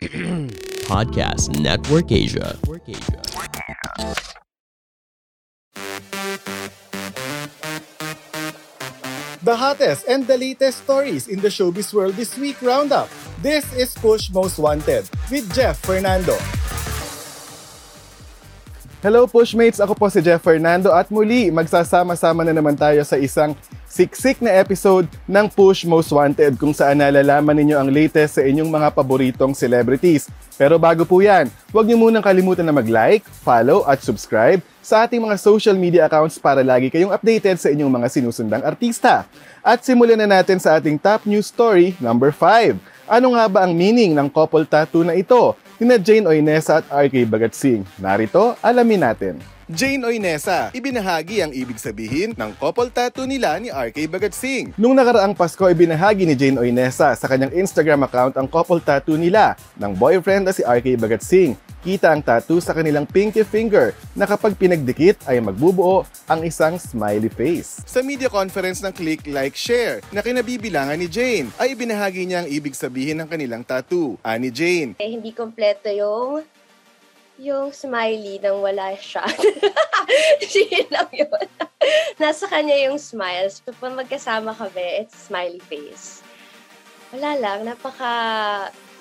Podcast Network Asia. The hottest and the latest stories in the showbiz world this week roundup. This is Push Most Wanted with Jeff Fernando. Hello Pushmates! Ako po si Jeff Fernando at muli magsasama-sama na naman tayo sa isang siksik na episode ng Push Most Wanted kung saan nalalaman ninyo ang latest sa inyong mga paboritong celebrities. Pero bago po yan, huwag niyo munang kalimutan na mag-like, follow at subscribe sa ating mga social media accounts para lagi kayong updated sa inyong mga sinusundang artista. At simulan na natin sa ating top news story number 5. Ano nga ba ang meaning ng couple tattoo na ito ni Jane Oinesa at RK Bagat Singh? Narito, alamin natin. Jane Oinesa, ibinahagi ang ibig sabihin ng couple tattoo nila ni RK Bagat Singh. Nung nakaraang Pasko, ibinahagi ni Jane Oinesa sa kanyang Instagram account ang couple tattoo nila ng boyfriend na si RK Bagat Singh. Kita ang tattoo sa kanilang pinky finger na kapag pinagdikit ay magbubuo ang isang smiley face. Sa media conference ng Click Like Share na kinabibilangan ni Jane ay ibinahagi niya ang ibig sabihin ng kanilang tattoo. Ani Jane, eh, hindi kompleto yung yung smiley nang wala siya. Yun lang yun. Nasa kanya yung smiles. Pag magkasama kami, it's smiley face. Wala lang, napaka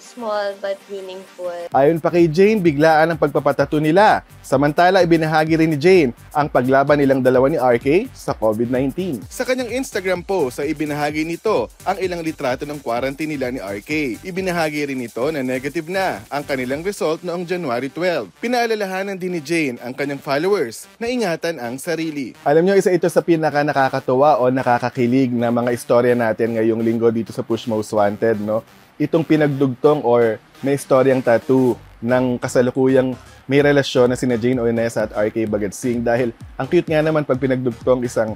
small but meaningful. Ayon pa kay Jane, biglaan ang pagpapatato nila. Samantala, ibinahagi rin ni Jane ang paglaban nilang dalawa ni RK sa COVID-19. Sa kanyang Instagram post ay ibinahagi nito ang ilang litrato ng quarantine nila ni RK. Ibinahagi rin nito na negative na ang kanilang result noong January 12. Pinaalalahanan din ni Jane ang kanyang followers na ingatan ang sarili. Alam nyo, isa ito sa pinaka nakakatuwa o nakakakilig na mga istorya natin ngayong linggo dito sa Push Most Wanted, no? Itong pinagdugtong or may istoryang tattoo ng kasalukuyang may relasyon na sina Jane Oinesa at RK Bagat Singh dahil ang cute nga naman pag pinagdugtong isang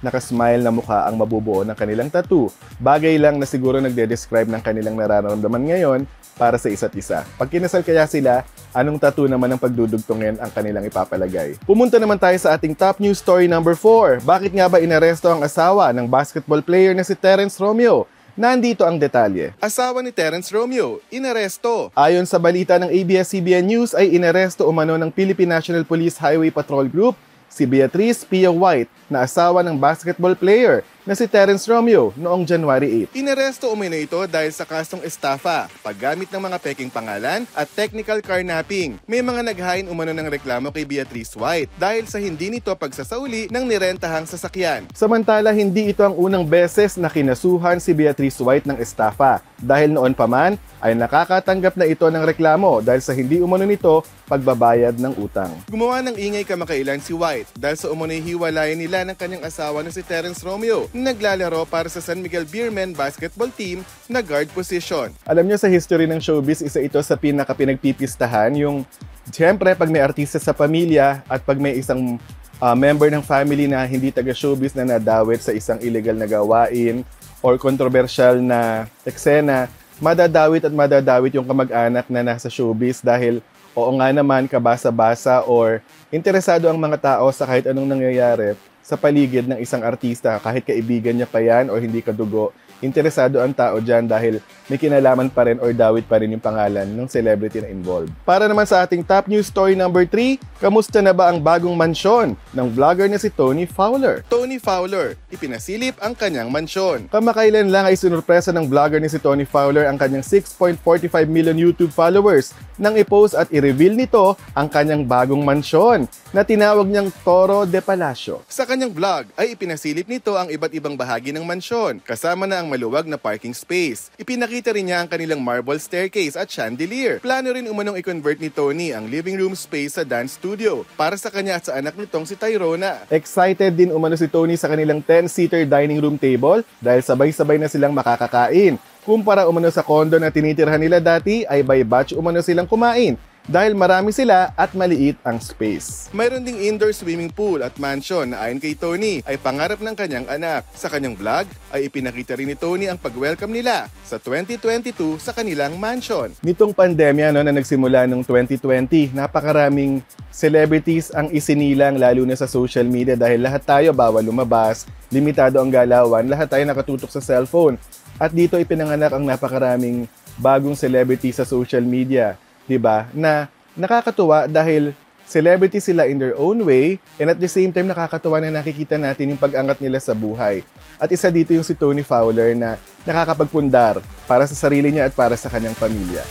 nakasmile na mukha ang mabubuo ng kanilang tattoo. Bagay lang na siguro nagde-describe ng kanilang nararamdaman ngayon para sa isa't isa. Pag kinasal kaya sila, anong tattoo naman ang pagdudugtongin ang kanilang ipapalagay? Pumunta naman tayo sa ating top news story number 4. Bakit nga ba inaresto ang asawa ng basketball player na si Terence Romeo? Nandito ang detalye. Asawa ni Terence Romeo, inaresto. Ayon sa balita ng ABS-CBN News ay inaresto umano ng Philippine National Police Highway Patrol Group si Beatrice Pia White na asawa ng basketball player na si Terence Romeo noong January 8. Inaresto umano ito dahil sa kasong estafa, paggamit ng mga peking pangalan at technical carnapping. May mga naghain umano ng reklamo kay Beatrice White dahil sa hindi nito pagsasauli ng nirentahang sasakyan. Samantala, hindi ito ang unang beses na kinasuhan si Beatrice White ng estafa dahil noon pa man ay nakakatanggap na ito ng reklamo dahil sa hindi umano nito pagbabayad ng utang. Gumawa ng ingay kamakailan si White dahil sa umano'y hiwalayan nila ng kanyang asawa na si Terence Romeo naglalaro para sa San Miguel Beermen basketball team na guard position. Alam niyo sa history ng showbiz, isa ito sa pinaka pinagpipistahan yung Siyempre, pag may artista sa pamilya at pag may isang uh, member ng family na hindi taga-showbiz na nadawit sa isang illegal na gawain or controversial na eksena, madadawit at madadawit yung kamag-anak na nasa showbiz dahil oo nga naman kabasa-basa or interesado ang mga tao sa kahit anong nangyayari sa paligid ng isang artista kahit kaibigan niya pa yan o hindi kadugo interesado ang tao dyan dahil may kinalaman pa rin or dawit pa rin yung pangalan ng celebrity na involved. Para naman sa ating top news story number 3, kamusta na ba ang bagong mansyon ng vlogger na si Tony Fowler? Tony Fowler, ipinasilip ang kanyang mansyon. Kamakailan lang ay sinurpresa ng vlogger ni si Tony Fowler ang kanyang 6.45 million YouTube followers nang i-post at i-reveal nito ang kanyang bagong mansyon na tinawag niyang Toro de Palacio. Sa kanyang vlog ay ipinasilip nito ang iba't ibang bahagi ng mansyon kasama na ang maluwag na parking space. Ipinakita rin niya ang kanilang marble staircase at chandelier. Plano rin umanong i-convert ni Tony ang living room space sa dance studio para sa kanya at sa anak nitong si Tyrona. Excited din umano si Tony sa kanilang 10-seater dining room table dahil sabay-sabay na silang makakakain. Kumpara umano sa kondo na tinitirhan nila dati ay by batch umano silang kumain dahil marami sila at maliit ang space. Mayroon ding indoor swimming pool at mansion na ayon kay Tony ay pangarap ng kanyang anak. Sa kanyang vlog ay ipinakita rin ni Tony ang pag-welcome nila sa 2022 sa kanilang mansion. Nitong pandemya no, na nagsimula noong 2020, napakaraming celebrities ang isinilang lalo na sa social media dahil lahat tayo bawal lumabas, limitado ang galawan, lahat tayo nakatutok sa cellphone. At dito ipinanganak ang napakaraming bagong celebrity sa social media, 'di ba? Na nakakatuwa dahil celebrity sila in their own way and at the same time nakakatuwa na nakikita natin yung pag-angat nila sa buhay. At isa dito yung si Tony Fowler na nakakapagpundar para sa sarili niya at para sa kanyang pamilya.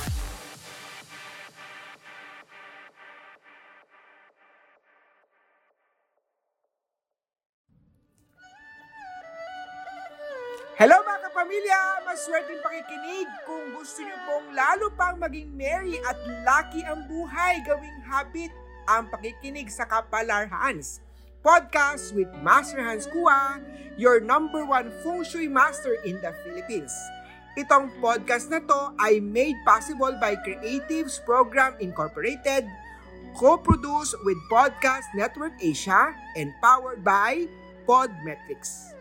Hello kapamilya! Maswerteng pakikinig kung gusto nyo pong lalo pang maging merry at lucky ang buhay gawing habit ang pakikinig sa Kapalar Hans. Podcast with Master Hans Kua, your number one feng shui master in the Philippines. Itong podcast na to ay made possible by Creatives Program Incorporated, co-produced with Podcast Network Asia, and powered by Podmetrics.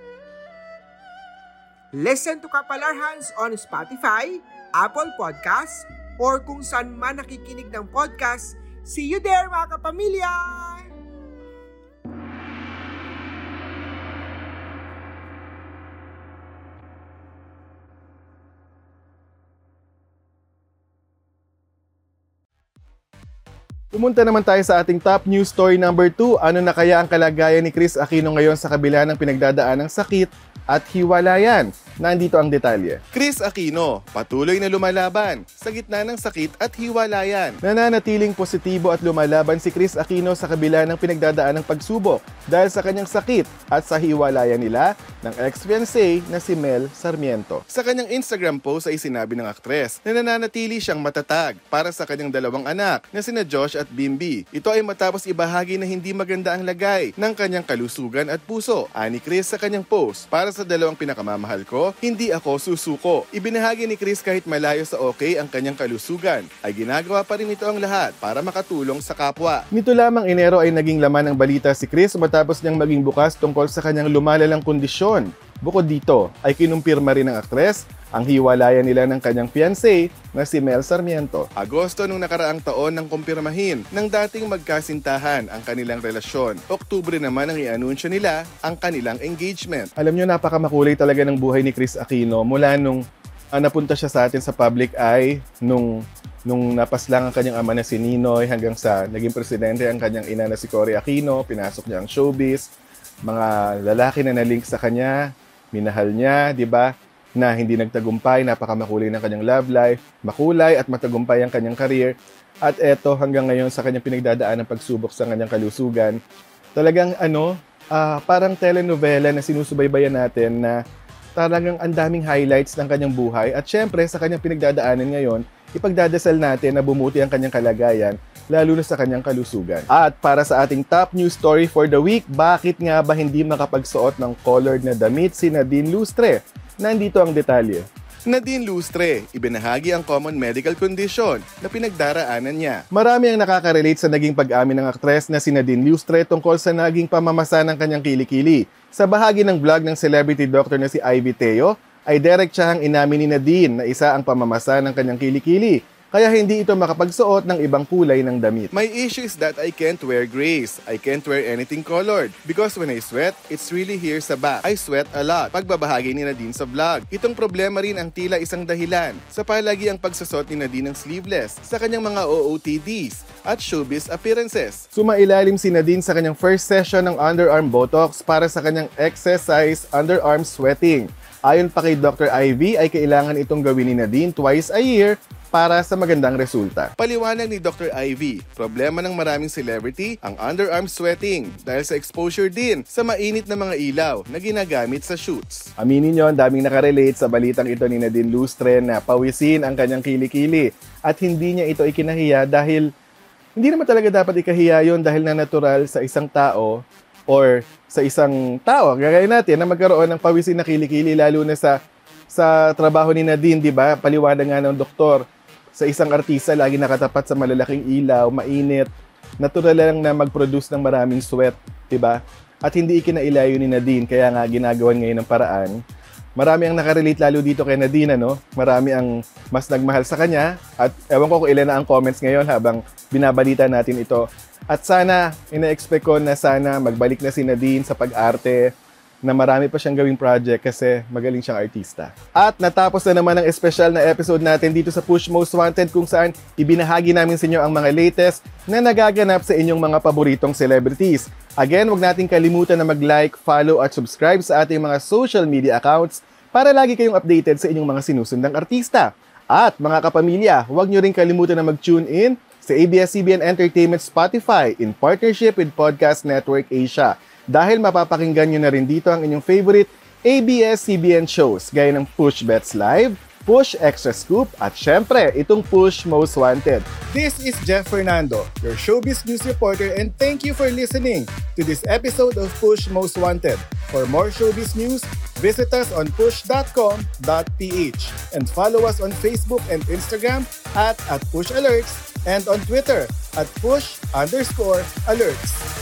Listen to Kapalar Hands on Spotify, Apple Podcasts, or kung saan man nakikinig ng podcast. See you there mga kapamilya! Pumunta naman tayo sa ating top news story number 2. Ano na kaya ang kalagayan ni Chris Aquino ngayon sa kabila ng pinagdadaan ng sakit at hiwalayan? Nandito ang detalye. Chris Aquino, patuloy na lumalaban sa gitna ng sakit at hiwalayan. Nananatiling positibo at lumalaban si Chris Aquino sa kabila ng pinagdadaan ng pagsubok dahil sa kanyang sakit at sa hiwalayan nila ng ex-fiancé na si Mel Sarmiento. Sa kanyang Instagram post ay sinabi ng aktres na nananatili siyang matatag para sa kanyang dalawang anak na sina Josh at Bimbi. Ito ay matapos ibahagi na hindi maganda ang lagay ng kanyang kalusugan at puso. Ani Chris sa kanyang post, para sa dalawang pinakamamahal ko, hindi ako susuko. Ibinahagi ni Chris kahit malayo sa okay ang kanyang kalusugan, ay ginagawa pa rin ito ang lahat para makatulong sa kapwa. Nito lamang Enero ay naging laman ng balita si Chris matapos niyang maging bukas tungkol sa kanyang lumalalang kondisyon. Bukod dito, ay kinumpirma rin ng aktres ang hiwalayan nila ng kanyang fiancé na si Mel Sarmiento. Agosto nung nakaraang taon nang kumpirmahin ng dating magkasintahan ang kanilang relasyon. Oktubre naman ang ianunsyo nila ang kanilang engagement. Alam nyo, napakamakulay talaga ng buhay ni Chris Aquino mula nung uh, napunta siya sa atin sa public eye nung nung napaslang ang kanyang ama na si Ninoy hanggang sa naging presidente ang kanyang ina na si Cory Aquino, pinasok niya ang showbiz, mga lalaki na nalink sa kanya, minahal niya, 'di ba? Na hindi nagtagumpay, napakamakulay ng kanyang love life, makulay at matagumpay ang kanyang career. At eto hanggang ngayon sa kanyang pinagdadaan ng pagsubok sa kanyang kalusugan, talagang ano, uh, parang telenovela na sinusubaybayan natin na talagang ang daming highlights ng kanyang buhay at syempre sa kanyang pinagdadaanan ngayon, ipagdadasal natin na bumuti ang kanyang kalagayan lalo na sa kanyang kalusugan. At para sa ating top news story for the week, bakit nga ba hindi makapagsuot ng colored na damit si Nadine Lustre? Nandito ang detalye. Nadine Lustre, ibinahagi ang common medical condition na pinagdaraanan niya. Marami ang nakaka-relate sa naging pag-amin ng aktres na si Nadine Lustre tungkol sa naging pamamasa ng kanyang kilikili. Sa bahagi ng vlog ng celebrity doctor na si Ivy Teo, ay direct inamin ni Nadine na isa ang pamamasa ng kanyang kilikili kaya hindi ito makapagsuot ng ibang kulay ng damit. My issue is that I can't wear grays. I can't wear anything colored because when I sweat, it's really here sa back. I sweat a lot. Pagbabahagi ni Nadine sa vlog. Itong problema rin ang tila isang dahilan sa palagi ang pagsusot ni Nadine ng sleeveless sa kanyang mga OOTDs at showbiz appearances. Sumailalim si Nadine sa kanyang first session ng underarm botox para sa kanyang exercise underarm sweating. Ayon pa kay Dr. Ivy ay kailangan itong gawin ni Nadine twice a year para sa magandang resulta. Paliwanag ni Dr. Ivy, problema ng maraming celebrity ang underarm sweating dahil sa exposure din sa mainit na mga ilaw na ginagamit sa shoots. Aminin nyo, daming nakarelate sa balitang ito ni Nadine Lustre na pawisin ang kanyang kilikili at hindi niya ito ikinahiya dahil hindi naman talaga dapat ikahiya yon dahil na natural sa isang tao or sa isang tao, gagaya natin na magkaroon ng pawisin na kilikili lalo na sa sa trabaho ni Nadine, 'di ba? Paliwanag nga ng doktor, sa isang artista lagi nakatapat sa malalaking ilaw, mainit, natural lang na mag-produce ng maraming sweat, 'di ba? At hindi ikinailayo ni Nadine kaya nga ginagawan ngayon ng paraan. Marami ang nakarelate lalo dito kay Nadine, no? Marami ang mas nagmahal sa kanya at ewan ko kung ilan na ang comments ngayon habang binabalita natin ito. At sana, ina-expect ko na sana magbalik na si Nadine sa pag-arte, na marami pa siyang gawing project kasi magaling siyang artista. At natapos na naman ang espesyal na episode natin dito sa Push Most Wanted kung saan ibinahagi namin sa inyo ang mga latest na nagaganap sa inyong mga paboritong celebrities. Again, huwag nating kalimutan na mag-like, follow at subscribe sa ating mga social media accounts para lagi kayong updated sa inyong mga sinusundang artista. At mga kapamilya, huwag nyo rin kalimutan na mag-tune in sa ABS-CBN Entertainment Spotify in partnership with Podcast Network Asia dahil mapapakinggan nyo na rin dito ang inyong favorite ABS-CBN shows gaya ng Push Bets Live, Push Extra Scoop at syempre itong Push Most Wanted. This is Jeff Fernando, your showbiz news reporter and thank you for listening to this episode of Push Most Wanted. For more showbiz news, visit us on push.com.ph and follow us on Facebook and Instagram at, at Push Alerts and on Twitter at push underscore alerts.